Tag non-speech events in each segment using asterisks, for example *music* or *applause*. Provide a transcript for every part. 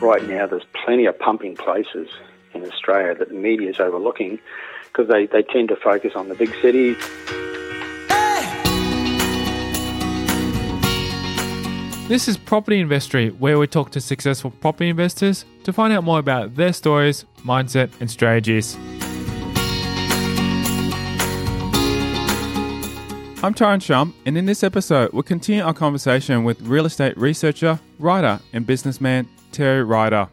right now there's plenty of pumping places in Australia that the media is overlooking because they, they tend to focus on the big cities. This is Property Investory, where we talk to successful property investors to find out more about their stories, mindset, and strategies. I'm Tyron Shum, and in this episode, we'll continue our conversation with real estate researcher, writer, and businessman Terry Ryder.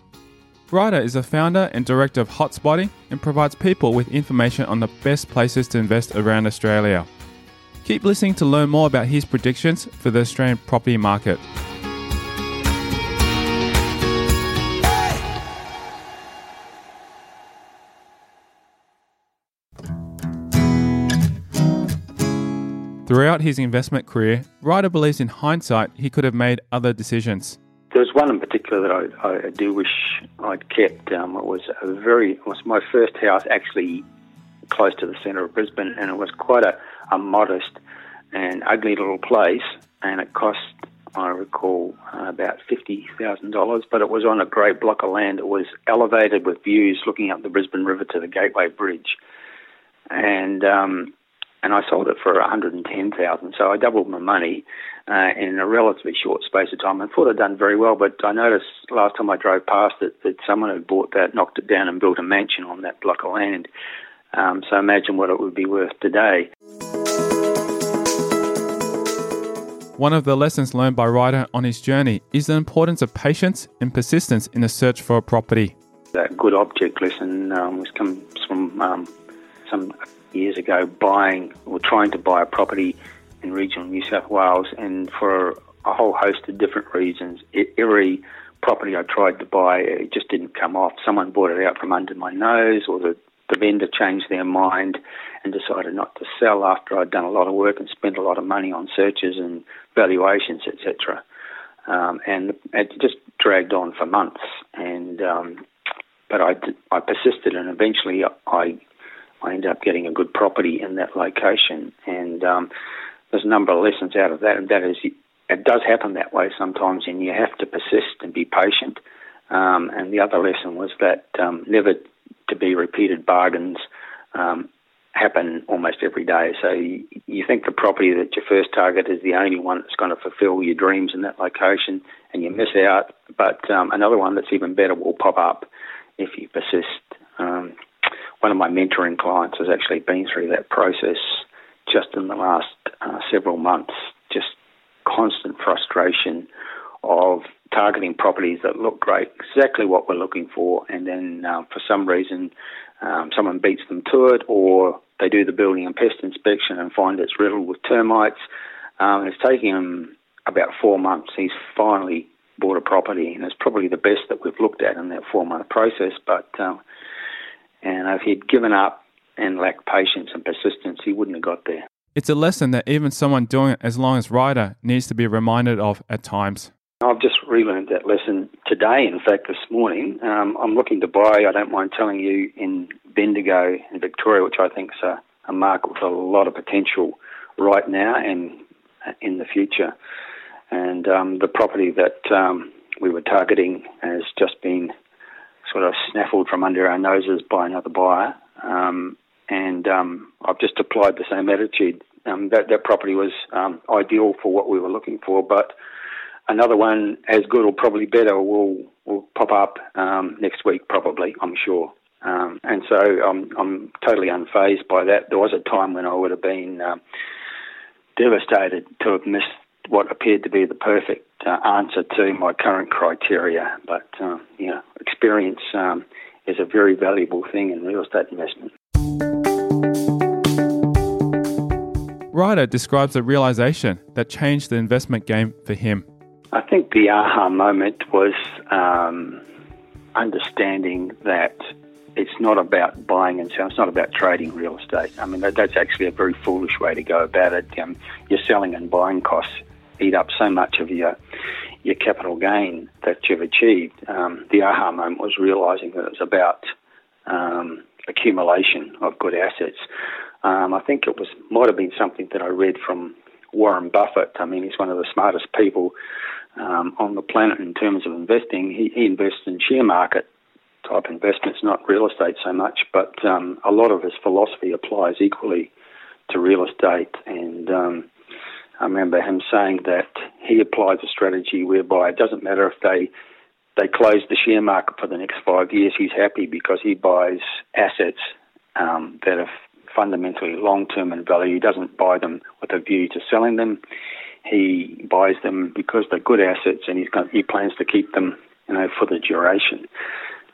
Ryder is a founder and director of HotSpotting and provides people with information on the best places to invest around Australia. Keep listening to learn more about his predictions for the Australian property market. Throughout his investment career, Ryder believes in hindsight he could have made other decisions. There's one in particular that I, I do wish I'd kept. Um, it was a very, it was my first house actually close to the centre of Brisbane, and it was quite a, a modest and ugly little place, and it cost, I recall, uh, about fifty thousand dollars. But it was on a great block of land. It was elevated with views looking up the Brisbane River to the Gateway Bridge, and um, and I sold it for 110,000. So I doubled my money uh, in a relatively short space of time. I thought I'd done very well, but I noticed last time I drove past it that someone had bought that, knocked it down, and built a mansion on that block of land. Um, so imagine what it would be worth today. One of the lessons learned by Ryder on his journey is the importance of patience and persistence in the search for a property. That good object lesson um, was comes from um, some years ago buying or trying to buy a property in regional New South Wales, and for a whole host of different reasons, every property I tried to buy it just didn't come off. Someone bought it out from under my nose, or the the vendor changed their mind and decided not to sell after I'd done a lot of work and spent a lot of money on searches and valuations, etc. Um, and it just dragged on for months. And um, but I, I persisted, and eventually I I ended up getting a good property in that location. And um, there's a number of lessons out of that, and that is it does happen that way sometimes, and you have to persist and be patient. Um, and the other lesson was that um, never to be repeated bargains um, happen almost every day. So you, you think the property that you first target is the only one that's going to fulfill your dreams in that location, and you miss out. But um, another one that's even better will pop up if you persist. Um, one of my mentoring clients has actually been through that process just in the last uh, several months, just constant frustration of targeting properties that look great, exactly what we're looking for, and then uh, for some reason um, someone beats them to it, or they do the building and pest inspection and find it's riddled with termites. Um, it's taking him about four months. He's finally bought a property, and it's probably the best that we've looked at in that four month process. But uh, and if he'd given up and lack patience and persistence, he wouldn't have got there. It's a lesson that even someone doing it as long as Ryder needs to be reminded of at times. I've just relearned that lesson today, in fact, this morning. Um, I'm looking to buy, I don't mind telling you, in Bendigo in Victoria, which I think is a, a market with a lot of potential right now and in the future. And um, the property that um, we were targeting has just been sort of snaffled from under our noses by another buyer. Um, and um, I've just applied the same attitude. Um, that, that property was um, ideal for what we were looking for, but another one as good or probably better will will pop up um, next week, probably, I'm sure. Um, and so I'm, I'm totally unfazed by that. There was a time when I would have been um devastated to have missed what appeared to be the perfect uh, answer to my current criteria. But uh, you know, experience um, is a very valuable thing in real estate investment. Ryder describes a realization that changed the investment game for him. I think the aha moment was um, understanding that it's not about buying and selling. It's not about trading real estate. I mean, that, that's actually a very foolish way to go about it. Um, your selling and buying costs eat up so much of your your capital gain that you've achieved. Um, the aha moment was realizing that it was about um, accumulation of good assets. Um, I think it was might have been something that I read from Warren Buffett. I mean, he's one of the smartest people um, on the planet in terms of investing. He, he, invests in share market type investments, not real estate so much, but um, a lot of his philosophy applies equally to real estate. And um, I remember him saying that he applies a strategy whereby it doesn't matter if they they close the share market for the next five years, he's happy because he buys assets um, that are fundamentally long term in value. He doesn't buy them with a view to selling them. He buys them because they're good assets, and he's got, he plans to keep them, you know, for the duration.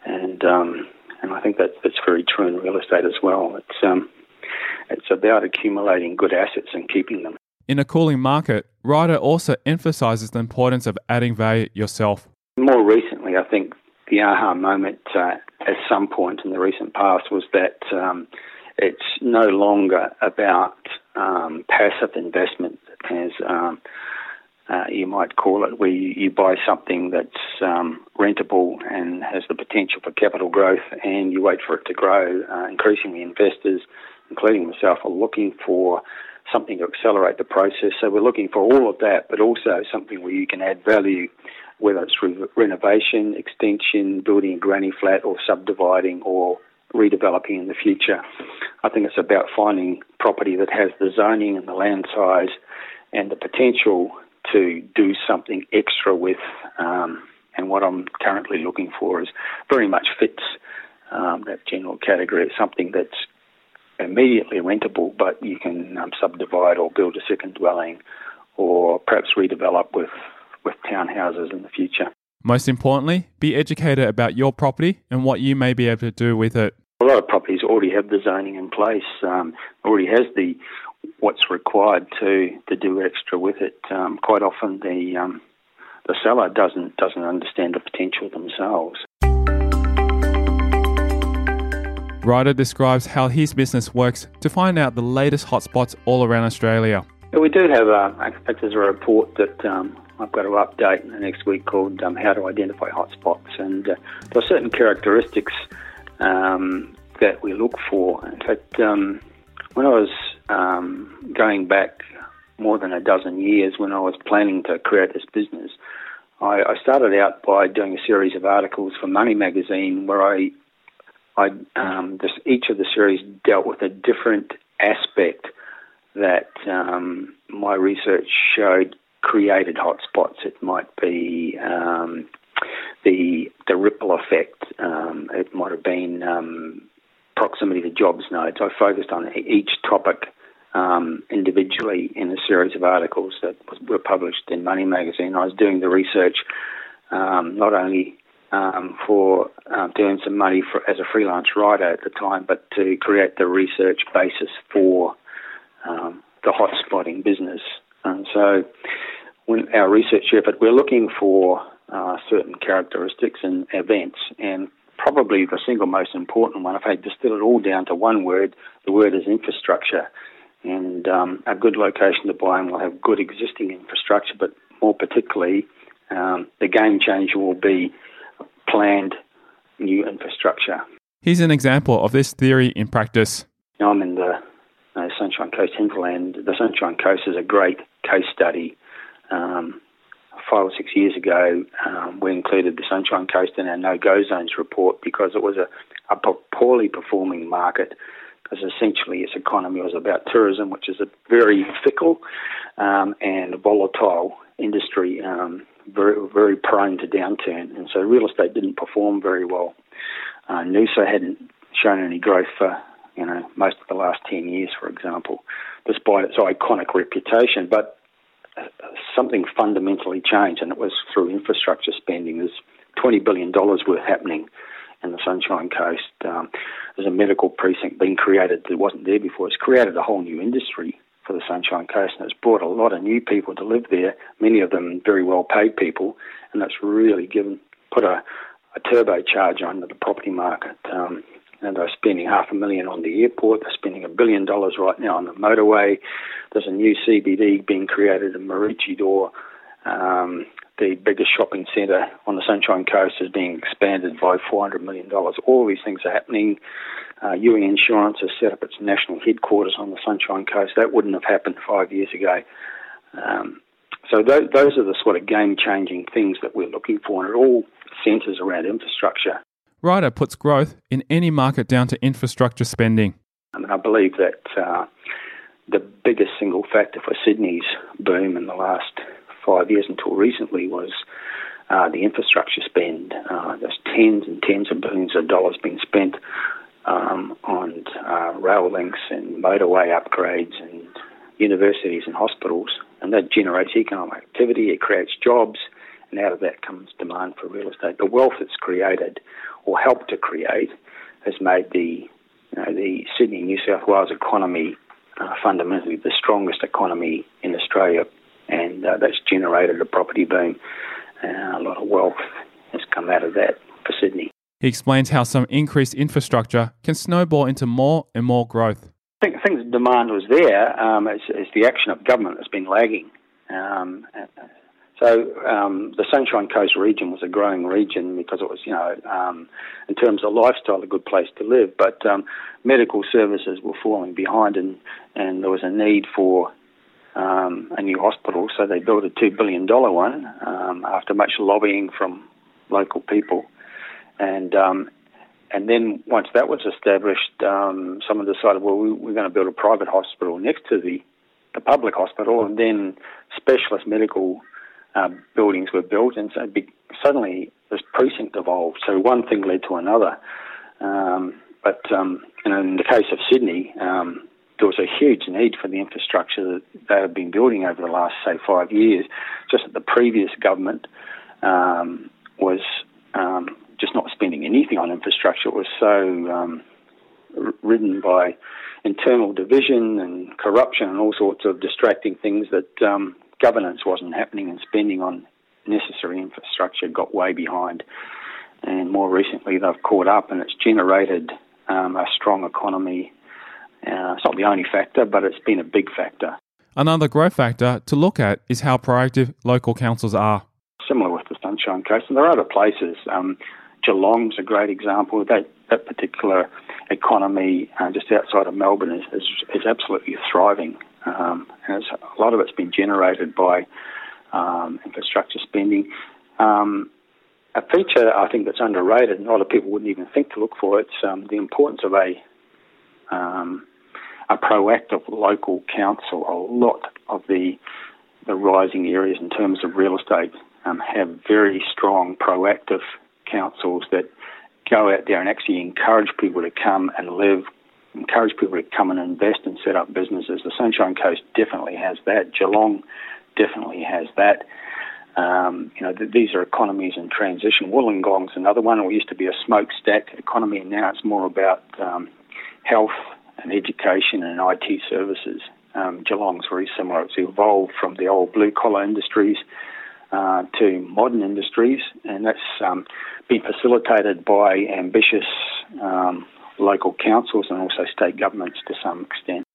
And um, and I think that that's very true in real estate as well. It's um, it's about accumulating good assets and keeping them. In a cooling market, Ryder also emphasizes the importance of adding value yourself. More recently, I think the aha moment uh, at some point in the recent past was that um, it's no longer about um, passive investment, as um, uh, you might call it, where you, you buy something that's um, rentable and has the potential for capital growth, and you wait for it to grow. Uh, increasingly, investors, including myself, are looking for something to accelerate the process. So we're looking for all of that, but also something where you can add value, whether it's re- renovation, extension, building a granny flat, or subdividing, or redeveloping in the future. I think it's about finding property that has the zoning and the land size and the potential to do something extra with. Um, and what I'm currently looking for is very much fits um, that general category. It's something that's immediately rentable, but you can um, subdivide or build a second dwelling or perhaps redevelop with, with townhouses in the future. Most importantly, be educated about your property and what you may be able to do with it. A lot of properties already have the zoning in place, um, already has the what's required to, to do extra with it. Um, quite often, the um, the seller doesn't doesn't understand the potential themselves. Ryder describes how his business works to find out the latest hotspots all around Australia. We do have a, in fact, there's a report that um, I've got to update next week called um, How to Identify Hotspots. And uh, there are certain characteristics um, that we look for. In fact, um, when I was um, going back more than a dozen years, when I was planning to create this business, I, I started out by doing a series of articles for Money Magazine where I I um, this, each of the series dealt with a different aspect that um, my research showed created hotspots. It might be um, the the ripple effect. Um, it might have been um, proximity to jobs nodes. I focused on each topic um, individually in a series of articles that was, were published in Money Magazine. I was doing the research not only um, for um, doing some money for, as a freelance writer at the time, but to create the research basis for um, the hotspotting business. And so, when our research effort, we're looking for uh, certain characteristics and events, and probably the single most important one, if I distill it all down to one word, the word is infrastructure. And um, a good location to buy and will have good existing infrastructure, but more particularly, um, the game changer will be planned new infrastructure. Here's an example of this theory in practice. I'm in the uh, Sunshine Coast hinterland. The Sunshine Coast is a great case study. Um, five or six years ago, um, we included the Sunshine Coast in our no-go zones report because it was a, a poorly performing market because essentially its economy was about tourism, which is a very fickle um, and volatile industry. Um, very very prone to downturn, and so real estate didn't perform very well. Uh, Noosa hadn't shown any growth for you know most of the last ten years, for example, despite its iconic reputation. But something fundamentally changed, and it was through infrastructure spending. There's twenty billion dollars worth happening in the Sunshine Coast. Um, there's a medical precinct being created that wasn't there before. It's created a whole new industry for the Sunshine Coast, and it's brought a lot of new people to live there. Many of them very well paid people, and that's really given put a, a turbocharge on the property market. Um, and they're spending half a million on the airport. They're spending a billion dollars right now on the motorway. There's a new CBD being created in Maroochydore. Um, the biggest shopping centre on the Sunshine Coast is being expanded by $400 million. All these things are happening. Uh, Youi Insurance has set up its national headquarters on the Sunshine Coast. That wouldn't have happened five years ago. Um, So th- those are the sort of game changing things that we're looking for, and it all centres around infrastructure. Ryder puts growth in any market down to infrastructure spending. Mean, I believe that uh, the biggest single factor for Sydney's boom in the last five years until recently was uh, the infrastructure spend. Uh, there's tens and tens of billions of dollars being spent um, on uh, rail links and motorway upgrades and universities and hospitals, and that generates economic activity, it creates jobs, and out of that comes demand for real estate. The wealth it's created or helped to create has made the you know, the Sydney New South Wales economy uh, fundamentally the strongest economy in Australia, and uh, that's generated a property boom. Uh, a lot of wealth has come out of that for Sydney. He explains how some increased infrastructure can snowball into more and more growth. I think, I think the demand was there. Um, it's, it's, the action of government that's been lagging. Um, so um, the Sunshine Coast region was a growing region because it was, you know, um, in terms of lifestyle, a good place to live. But um, medical services were falling behind, and, and there was a need for um, a new hospital. So they built a two billion dollar one um, after much lobbying from local people, and um, and then once that was established, someone decided, well, we, we're going to build a private hospital next to the the public hospital, and then specialist medical um, buildings were built, and so suddenly this precinct evolved. So one thing led to another. Um, but um, in the case of Sydney, um, there was a huge need for the infrastructure that they have been building over the last, say, five years. Just that the previous government um, was um, just not spending anything on infrastructure. It was so ridden by internal division and corruption and all sorts of distracting things that um, governance wasn't happening and spending on necessary infrastructure got way behind. And more recently, they've caught up and it's generated um, a strong economy. Uh, it's not the only factor, but it's been a big factor. Another growth factor to look at is how proactive local councils are. Similar with the Sunshine Coast, and there are other places. Um, Geelong's a great example. That that particular economy uh, just outside of Melbourne is, is, is absolutely thriving. Um, and a lot of it's been generated by um, infrastructure spending. Um, a feature I think that's underrated, and a lot of people wouldn't even think to look for, it's um, the importance of a um, a proactive local council. A lot of the the rising areas in terms of real estate um, have very strong proactive councils that go out there and actually encourage people to come and live encourage people to come and invest and set up businesses. The Sunshine Coast definitely has that. Geelong definitely has that. Um, you know, th- these are economies in transition. Wollongong's another one. It used to be a smokestack economy, and now it's more about um, health and education and IT services. Um, Geelong's very similar. It's evolved from the old blue collar industries uh, to modern industries, and that's um, been facilitated by ambitious um, local councils and also state governments to some extent.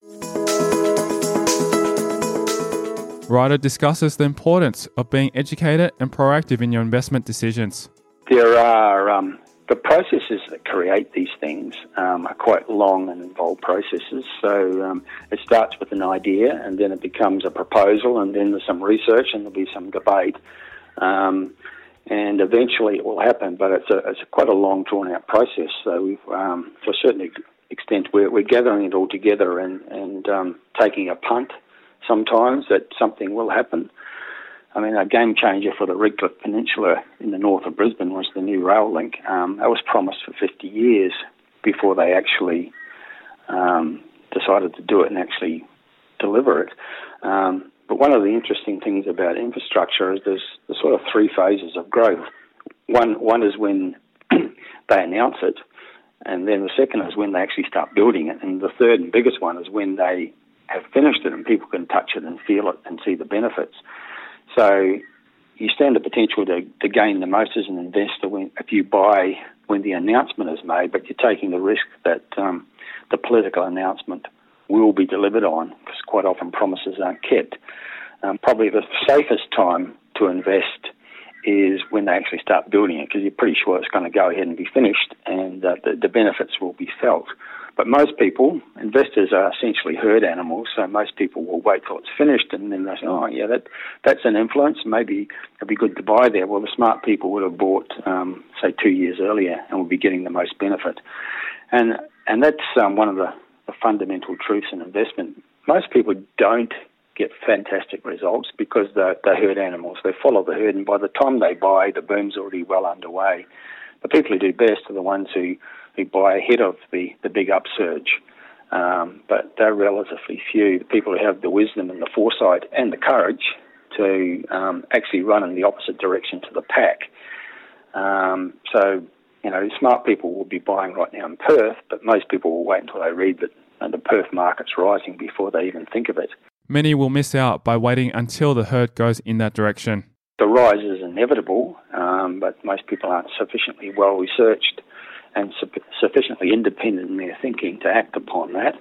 Ryder discusses the importance of being educated and proactive in your investment decisions. There are um, the processes that create these things um, are quite long and involved processes. So um, it starts with an idea, and then it becomes a proposal, and then there's some research, and there'll be some debate. Um, and eventually it will happen. But it's a it's quite a long drawn out process. So we've, um, to a certain extent, we're, we're gathering it all together and and um, taking a punt sometimes that something will happen. I mean, a game changer for the Redcliffe Peninsula in the north of Brisbane was the new rail link. Um, that was promised for 50 years before they actually um, decided to do it and actually deliver it. Um, but one of the interesting things about infrastructure is there's, there's sort of three phases of growth. One, one is when *clears throat* they announce it, and then the second is when they actually start building it, and the third and biggest one is when they have finished it and people can touch it and feel it and see the benefits. So you stand the potential to, to gain the most as an investor when, if you buy when the announcement is made, but you're taking the risk that um, the political announcement will be delivered on because quite often promises aren't kept. Um, probably the safest time to invest is when they actually start building it because you're pretty sure it's going to go ahead and be finished and uh, the, the benefits will be felt. But most people, investors are essentially herd animals, so most people will wait till it's finished and then they say, oh, yeah, that that's an influence. Maybe it'd be good to buy there. Well, the smart people would have bought, um, say, two years earlier and would be getting the most benefit. And, and that's um, one of the, the fundamental truths in investment. Most people don't get fantastic results because they're, they're herd animals. They follow the herd, and by the time they buy, the boom's already well underway. The people who do best are the ones who who buy ahead of the, the big upsurge. Um, but they're relatively few. The people who have the wisdom and the foresight and the courage to um, actually run in the opposite direction to the pack. Um, so, you know, smart people will be buying right now in Perth, but most people will wait until they read that the Perth market's rising before they even think of it. Many will miss out by waiting until the herd goes in that direction. The rise is inevitable, um, but most people aren't sufficiently well researched and su- sufficiently independent in their thinking to act upon that.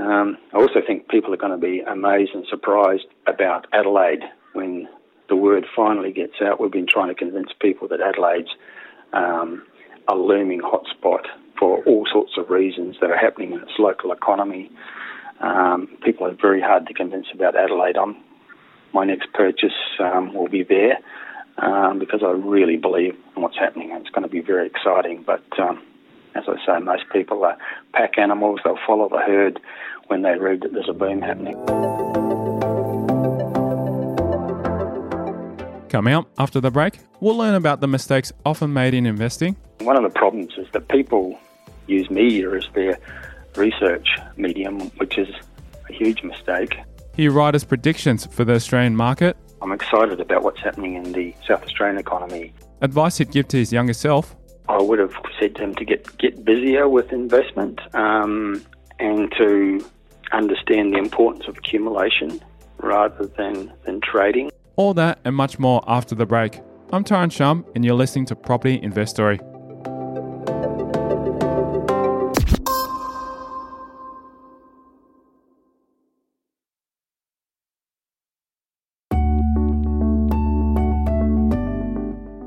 Um, I also think people are going to be amazed and surprised about Adelaide when the word finally gets out. We've been trying to convince people that Adelaide's um, a looming hotspot for all sorts of reasons that are happening in its local economy. Um, people are very hard to convince about Adelaide. I'm, my next purchase um, will be there um, because I really believe in what's happening. And it's going to be very exciting. But um, as I say, most people are pack animals. They'll follow the herd when they read that there's a boom happening. Coming up after the break, we'll learn about the mistakes often made in investing. One of the problems is that people use media as their research medium, which is a huge mistake. Hear Ryder's predictions for the Australian market I'm excited about what's happening in the South Australian economy. Advice he'd give to his younger self? I would have said to him to get, get busier with investment um, and to understand the importance of accumulation rather than, than trading. All that and much more after the break. I'm Tyron Shum, and you're listening to Property Investory.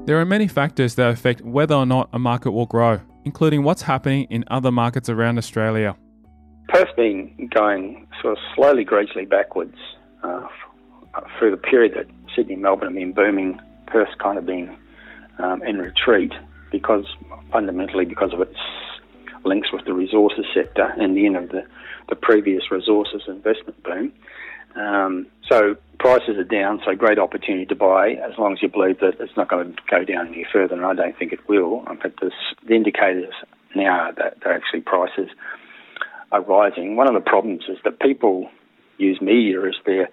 There are many factors that affect whether or not a market will grow, including what's happening in other markets around Australia. Perth's been going sort of slowly, gradually backwards uh, through the period that Sydney Melbourne have been booming. Perth's kind of been um, in retreat because fundamentally because of its links with the resources sector and the end of the, the previous resources investment boom. Um, so prices are down, so great opportunity to buy as long as you believe that it's not going to go down any further, and I don't think it will. Fact, this, the indicators now that they're actually prices are rising. One of the problems is that people use media as their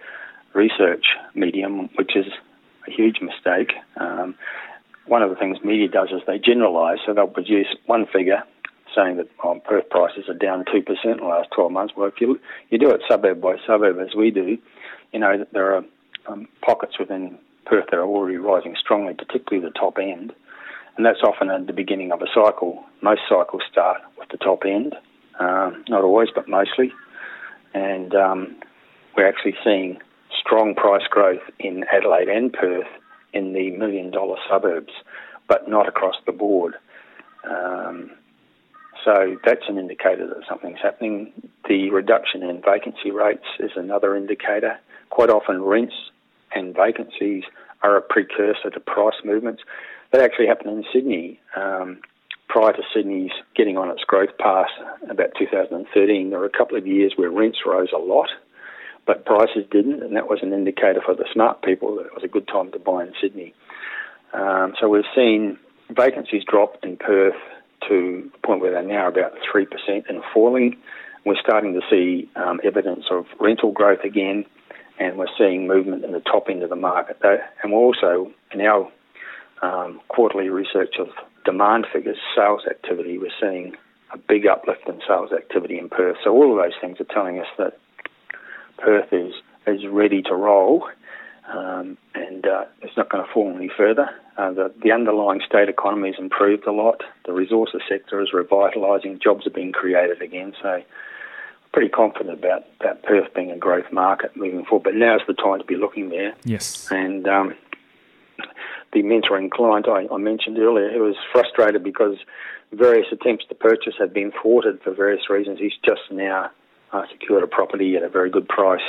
research medium, which is a huge mistake. Um, one of the things media does is they generalise, so they'll produce one figure saying that oh, Perth prices are down 2% in the last 12 months. Well, if you, you do it suburb by suburb as we do, you know, that there are um, pockets within Perth that are already rising strongly, particularly the top end. And that's often at the beginning of a cycle. Most cycles start with the top end, um, not always, but mostly. And um, we're actually seeing strong price growth in Adelaide and Perth in the million dollar suburbs, but not across the board. Um, so that's an indicator that something's happening. The reduction in vacancy rates is another indicator. Quite often, rents and vacancies are a precursor to price movements. That actually happened in Sydney. Um, prior to Sydney's getting on its growth path about 2013, there were a couple of years where rents rose a lot, but prices didn't, and that was an indicator for the smart people that it was a good time to buy in Sydney. Um, so we've seen vacancies drop in Perth to the point where they're now about 3% and falling. We're starting to see um, evidence of rental growth again, and we're seeing movement in the top end of the market. And we're also, in our um, quarterly research of demand figures, sales activity, we're seeing a big uplift in sales activity in Perth. So all of those things are telling us that Perth is, is ready to roll um, and uh, it's not going to fall any further. Uh, the, the underlying state economy has improved a lot. The resources sector is revitalising. Jobs are being created again. So, pretty confident about, about Perth being a growth market moving forward. But now's the time to be looking there. Yes. And um, the mentoring client I, I, mentioned earlier, who was frustrated because various attempts to purchase have been thwarted for various reasons. He's just now uh, secured a property at a very good price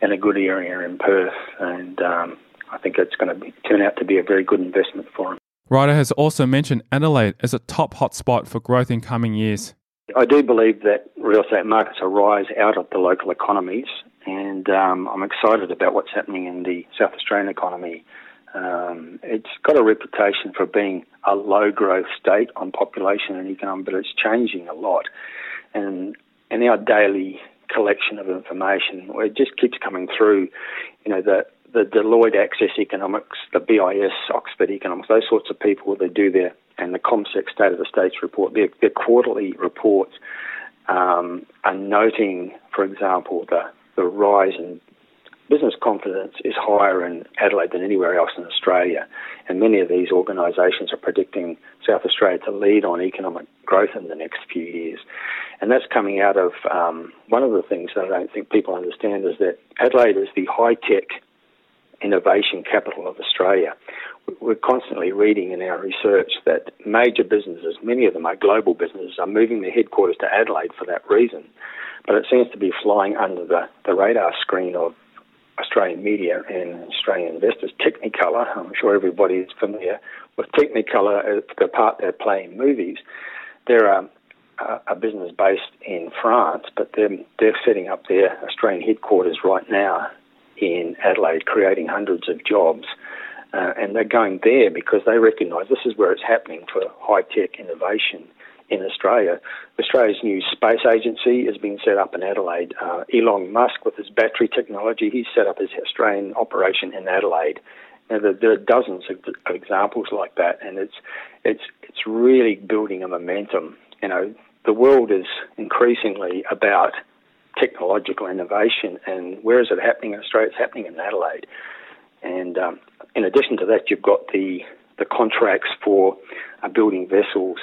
in a good area in Perth, and um, I think it's going to turn out to be a very good investment for him. Ryder has also mentioned Adelaide as a top hotspot for growth in coming years. I do believe that real estate markets arise out of the local economies, and um, I'm excited about what's happening in the South Australian economy. Um, it's got a reputation for being a low growth state on population and income, but it's changing a lot. And in our daily collection of information, it just keeps coming through, you know, the, the Deloitte Access Economics, the BIS, Oxford Economics, those sorts of people, they do their, and the CommSec State of the States report, their, their quarterly reports um, are noting, for example, the, the rise in business confidence is higher in Adelaide than anywhere else in Australia. And many of these organisations are predicting South Australia to lead on economic growth in the next few years. And that's coming out of um, one of the things that I don't think people understand is that Adelaide is the high tech innovation capital of Australia. We're constantly reading in our research that major businesses, many of them are global businesses, are moving their headquarters to Adelaide for that reason. But it seems to be flying under the, the radar screen of Australian media and Australian investors. Technicolor, I'm sure everybody is familiar with Technicolor, uh, the part they play in movies. They're a, a business based in France, but they're, they're setting up their Australian headquarters right now in Adelaide, creating hundreds of jobs. Uh, and they're going there because they recognise this is where it's happening for high tech innovation in Australia. Australia's new space agency has been set up in Adelaide. Uh, Elon Musk, with his battery technology, he's set up his Australian operation in Adelaide. Now, there, there, are dozens of, of, examples like that, and it's it's it's really building a momentum. You know, the world is increasingly about technological innovation, and where is it happening in Australia? It's happening in Adelaide. And um, in addition to that, you've got the the contracts for uh, building vessels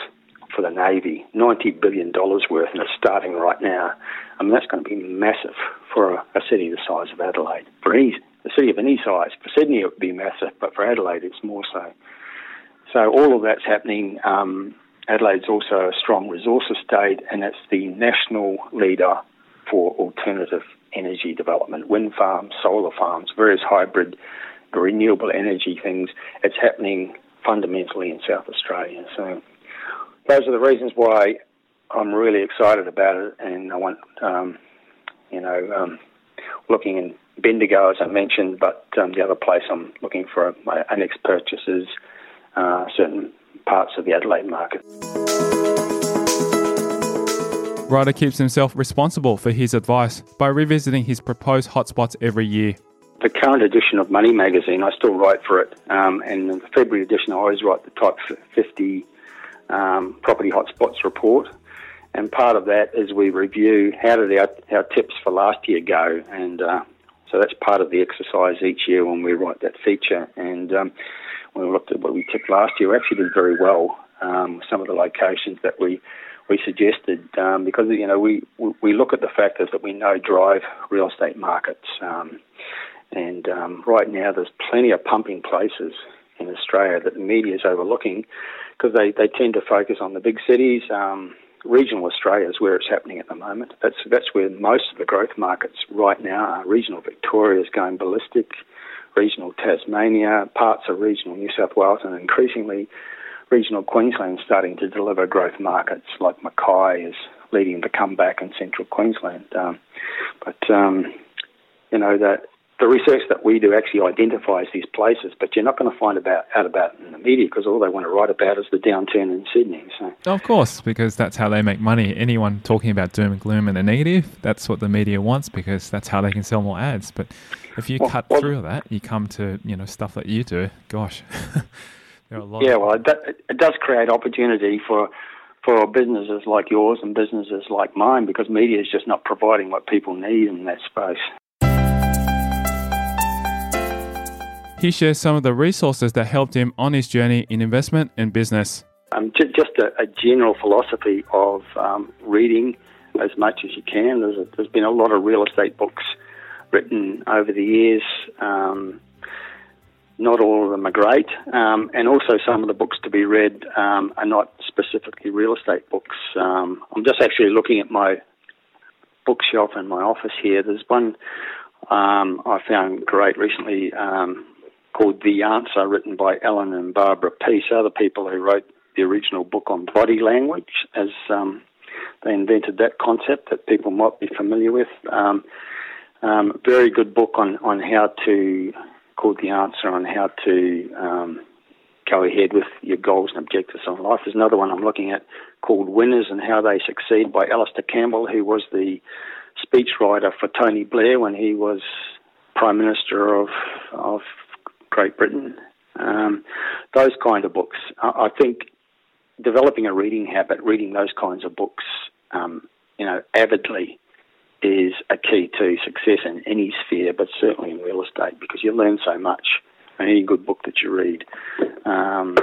for the Navy, $90 billion worth, and it's starting right now. I mean, that's going to be massive for a, a city the size of Adelaide. For any, a city of any size, for Sydney it would be massive, but for Adelaide it's more so. So all of that's happening. Um, Adelaide's also a strong resources state, and it's the national leader for alternative energy development, wind farms, solar farms, various hybrid renewable energy things. It's happening fundamentally in South Australia. So those are the reasons why I'm really excited about it, and I want, um, you know, um, looking in Bendigo as I mentioned, but um, the other place I'm looking for my next purchase is uh, certain parts of the Adelaide market. Ryder keeps himself responsible for his advice by revisiting his proposed hotspots every year. The current edition of Money Magazine, I still write for it, um, and in the February edition, I always write the top 50 um, property hotspots report. And part of that is we review how did our, our tips for last year go, and uh, so that's part of the exercise each year when we write that feature. And um, when we looked at what we tipped last year, we actually did very well. Um, some of the locations that we we suggested um, because you know we we look at the factors that we know drive real estate markets, um, and um, right now there's plenty of pumping places in Australia that the media is overlooking because they, they tend to focus on the big cities. Um, regional Australia is where it's happening at the moment. That's that's where most of the growth markets right now are. Regional Victoria is going ballistic. Regional Tasmania, parts of regional New South Wales, and increasingly regional Queensland starting to deliver growth markets like Mackay is leading the comeback in central Queensland. Um, but um, you know that the research that we do actually identifies these places, but you're not going to find about out about it in the media because all they want to write about is the downturn in Sydney. So. Of course, because that's how they make money. Anyone talking about doom and gloom and the negative, that's what the media wants because that's how they can sell more ads. But if you well, cut well, through that, you come to you know stuff that you do. Gosh, *laughs* there are a lot. Yeah, well, it, it does create opportunity for for businesses like yours and businesses like mine because media is just not providing what people need in that space. He shares some of the resources that helped him on his journey in investment and business. Um, just a, a, general philosophy of um, reading as much as you can. There's, a, there's been a lot of real estate books written over the years. Um, not all of them are great, um, and also some of the books to be read um, are not specifically real estate books. Um, I'm just actually looking at my bookshelf in my office here. There's one I found great recently called The Answer, written by Allan and Barbara Pease, other people who wrote the original book on body language, as um, they invented that concept that people might be familiar with. Um, um, very good book on, on how to, called The Answer, on how to um, go ahead with your goals and objectives in life. There's another one I'm looking at called Winners and How They Succeed by Alastair Campbell, who was the speechwriter for Tony Blair when he was Prime Minister of, of Great Britain. Um, those kind of books. I, I, think developing a reading habit, reading those kinds of books, um, you know, avidly, is a key to success in any sphere, but certainly in real estate because you learn so much in any good book that you read. Um,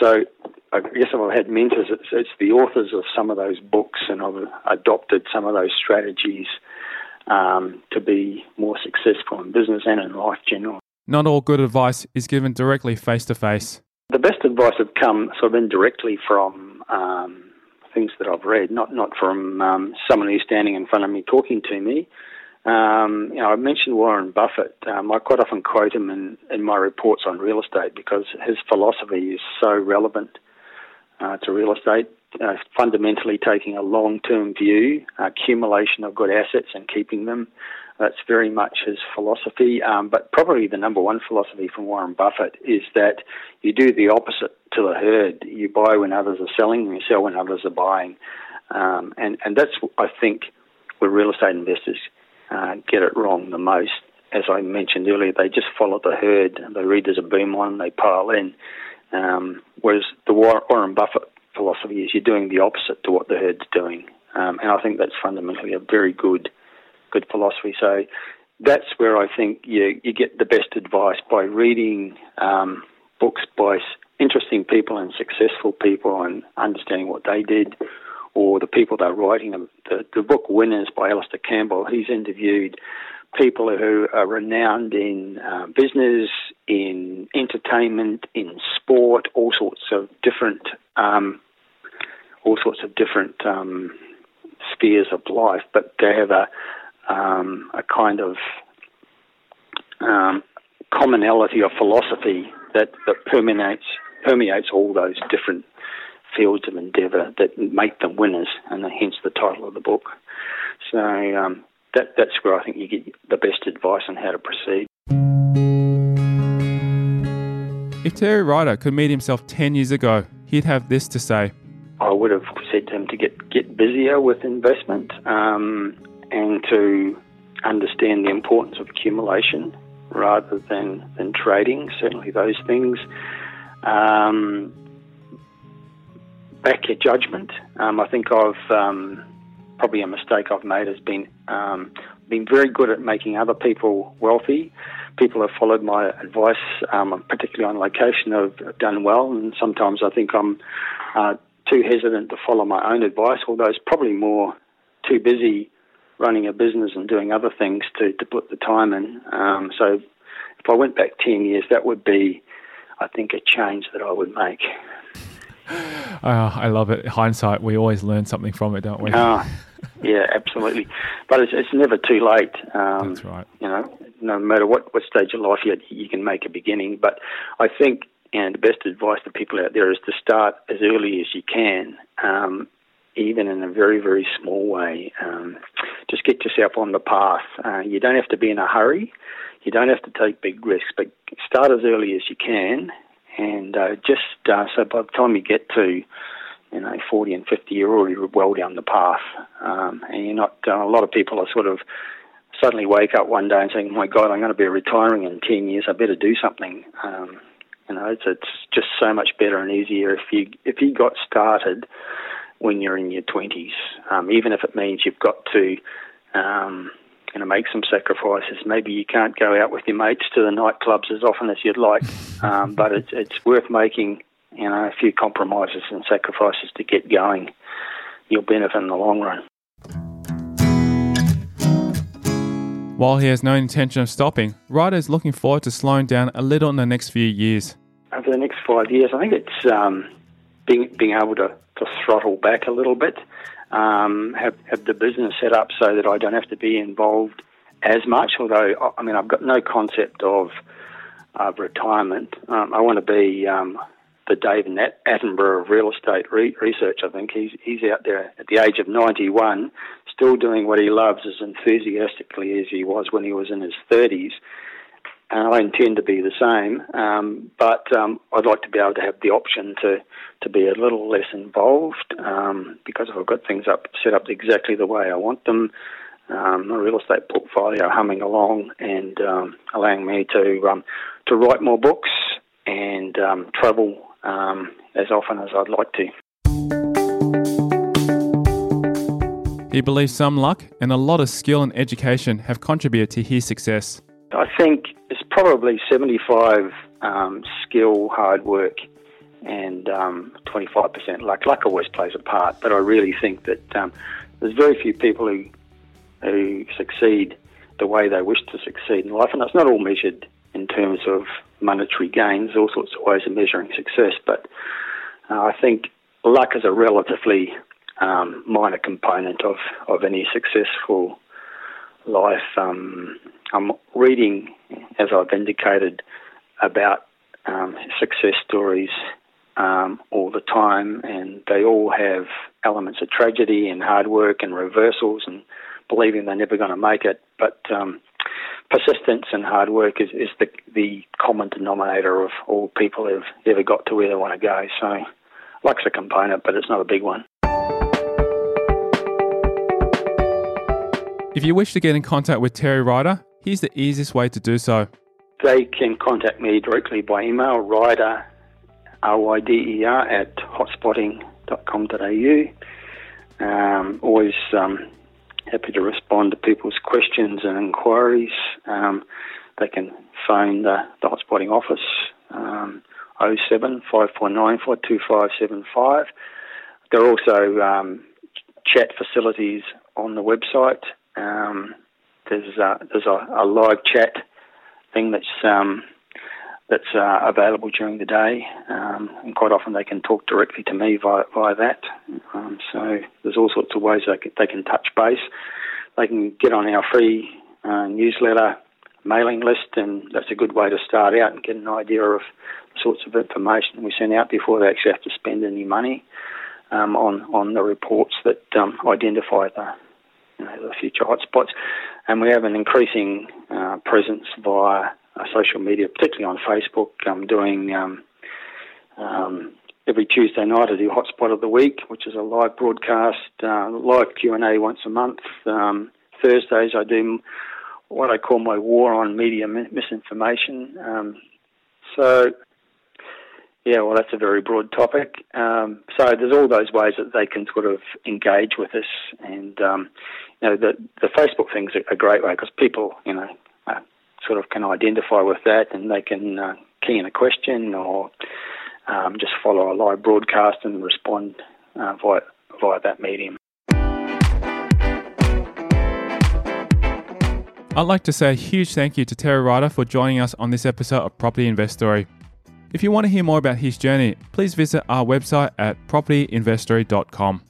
so I guess I've had mentors. It's, it's, the authors of some of those books, and I've adopted some of those strategies um, to be more successful in business and in life generally. Not all good advice is given directly face to face. The best advice have come sort of indirectly from um, things that I've read, not not from um, someone who's standing in front of me talking to me. Um, you know, I mentioned Warren Buffett. Um, I quite often quote him in, in my reports on real estate because his philosophy is so relevant uh, to real estate. Uh, fundamentally taking a long-term view, accumulation of good assets and keeping them. That's very much his philosophy. Um, but probably the number one philosophy from Warren Buffett is that you do the opposite to the herd. You buy when others are selling, and you sell when others are buying. Um, and and that's I think where real estate investors uh, get it wrong the most. As I mentioned earlier, they just follow the herd. They read there's a boom on, they pile in. Um, whereas the Warren Buffett philosophy is you're doing the opposite to what the herd's doing. Um, and I think that's fundamentally a very good good philosophy. So that's where I think you, you get the best advice by reading um, books by interesting people and successful people and understanding what they did or the people they're writing. The, the book Winners by Alastair Campbell, he's interviewed people who are renowned in uh, business, in entertainment, in sport, all sorts of different, um, all sorts of different um, spheres of life. But they have a um, a kind of um, commonality of philosophy that, that permeates permeates all those different fields of endeavour that make them winners, and hence the title of the book. So um, that, that's where I think you get the best advice on how to proceed. If Terry Ryder could meet himself 10 years ago, he'd have this to say. I would have said to him to get, get busier with investment um, and to understand the importance of accumulation rather than, than trading, certainly those things. Um, back your judgment. Um, I think I've um, probably a mistake I've made has been um, been very good at making other people wealthy. People have followed my advice, um, particularly on location, have, have, done well, and sometimes I think I'm uh, too hesitant to follow my own advice, although it's probably more too busy running a business and doing other things to, to put the time in. Um, so if I went back 10 years, that would be, I think, a change that I would make. Uh, *laughs* I love it. Hindsight, we always learn something from it, don't we? Uh, yeah, absolutely. But it's, it's never too late. Um, That's right. You know, no matter what, what stage of life you you can make a beginning. But I think, and the best advice to people out there is to start as early as you can, um, even in a very, very small way. Um, just get yourself on the path. Uh, you don't have to be in a hurry. You don't have to take big risks, but start as early as you can and uh, just uh, so by the time you get to you know 40 and 50, you're already well down the path, um, and you're not. Uh, a lot of people are sort of suddenly wake up one day and saying, "My God, I'm going to be retiring in 10 years. I better do something." Um, you know, it's it's just so much better and easier if you if you got started when you're in your 20s, um, even if it means you've got to um, going to make some sacrifices. Maybe you can't go out with your mates to the nightclubs as often as you'd like, *laughs* um, but it's it's worth making you know a few compromises and sacrifices to get going. You'll benefit in the long run. While he has no intention of stopping, Ryder is looking forward to slowing down a little in the next few years. Over the next five years, I think it's um, being being able to, to throttle back a little bit, um, have have the business set up so that I don't have to be involved as much. Although I mean, I've got no concept of uh, retirement. Um, I want to be um, the David Attenborough of real estate re- research. I think he's he's out there at the age of 91, still doing what he loves as enthusiastically as he was when he was in his 30s. And I intend to be the same, um, but um, I'd like to be able to have the option to to be a little less involved um, because I've got things up set up exactly the way I want them. Um, my real estate portfolio humming along and um, allowing me to um, to write more books and um, travel um, as often as I'd like to. He believes some luck and a lot of skill and education have contributed to his success. I think probably 75 um, skill, hard work, and um, 25% luck. Luck always plays a part, but I really think that um, there's very few people who who succeed the way they wish to succeed in life, and it's not all measured in terms of monetary gains, all sorts of ways of measuring success. But uh, I think luck is a relatively um, minor component of, of any successful life. I'm reading, as I've indicated, about um, success stories um, all the time, and they all have elements of tragedy and hard work and reversals and believing they're never going to make it. But um, persistence and hard work is, is the, the common denominator of all people who've ever got to where they want to go. So luck's a component, but it's not a big one. If you wish to get in contact with Terry Ryder, here's the easiest way to do so. They can contact me directly by email, ryder, R-Y-D-E-R, at hotspotting.com.au. Um, always um, happy to respond to people's questions and inquiries. Um, they can phone the, the hotspotting office um, 07 549 42575. There are also um, chat facilities on the website. Um, there's a, there's a, a, live chat thing that's um, that's uh, available during the day, um, and quite often they can talk directly to me via, via that. Um, so there's all sorts of ways they can, they can touch base. They can get on our free uh, newsletter mailing list, and that's a good way to start out and get an idea of sorts of information we send out before they actually have to spend any money um, on on the reports that um, identify the you know, the future hotspots. And we have an increasing uh, presence via uh, social media, particularly on Facebook. I'm doing um, um, every Tuesday night I do Hotspot of the Week, which is a live broadcast, uh, live Q and A once a month. Um, Thursdays I do what I call my war on media misinformation. Um, so, yeah, well, that's a very broad topic. Um, so there's all those ways that they can sort of engage with us, and um, you know, the the Facebook thing's a, a great way because people, you know, uh, sort of can identify with that and they can uh, key in a question or um, just follow a live broadcast and respond uh, via, via that medium. I'd like to say a huge thank you to Terry Ryder for joining us on this episode of Property Investory. If you want to hear more about his journey, please visit our website at propertyinvestory.com.